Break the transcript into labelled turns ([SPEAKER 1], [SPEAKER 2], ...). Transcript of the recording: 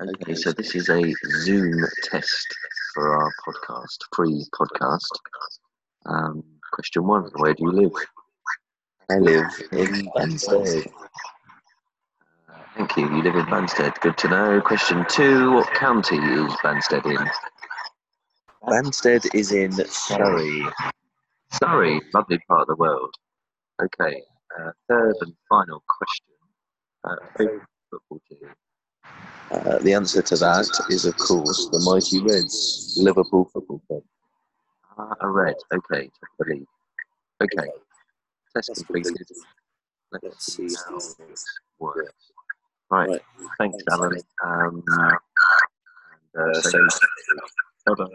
[SPEAKER 1] Okay, so this is a Zoom test for our podcast, free podcast. Um, question one Where do you live?
[SPEAKER 2] I live in Banstead.
[SPEAKER 1] Uh, thank you. You live in Banstead. Good to know. Question two What county is Banstead in?
[SPEAKER 2] Banstead is in Surrey.
[SPEAKER 1] Surrey, lovely part of the world. Okay, uh, third and final question. Uh, favorite football team?
[SPEAKER 2] Uh, the answer to that is, of course, the mighty Reds, Liverpool Football Club.
[SPEAKER 1] Ah, a red. Okay, to believe. Okay, test completed. Let's see how it works. Right,
[SPEAKER 2] Right.
[SPEAKER 1] thanks, Alan. Um, and, uh, so, bye-bye.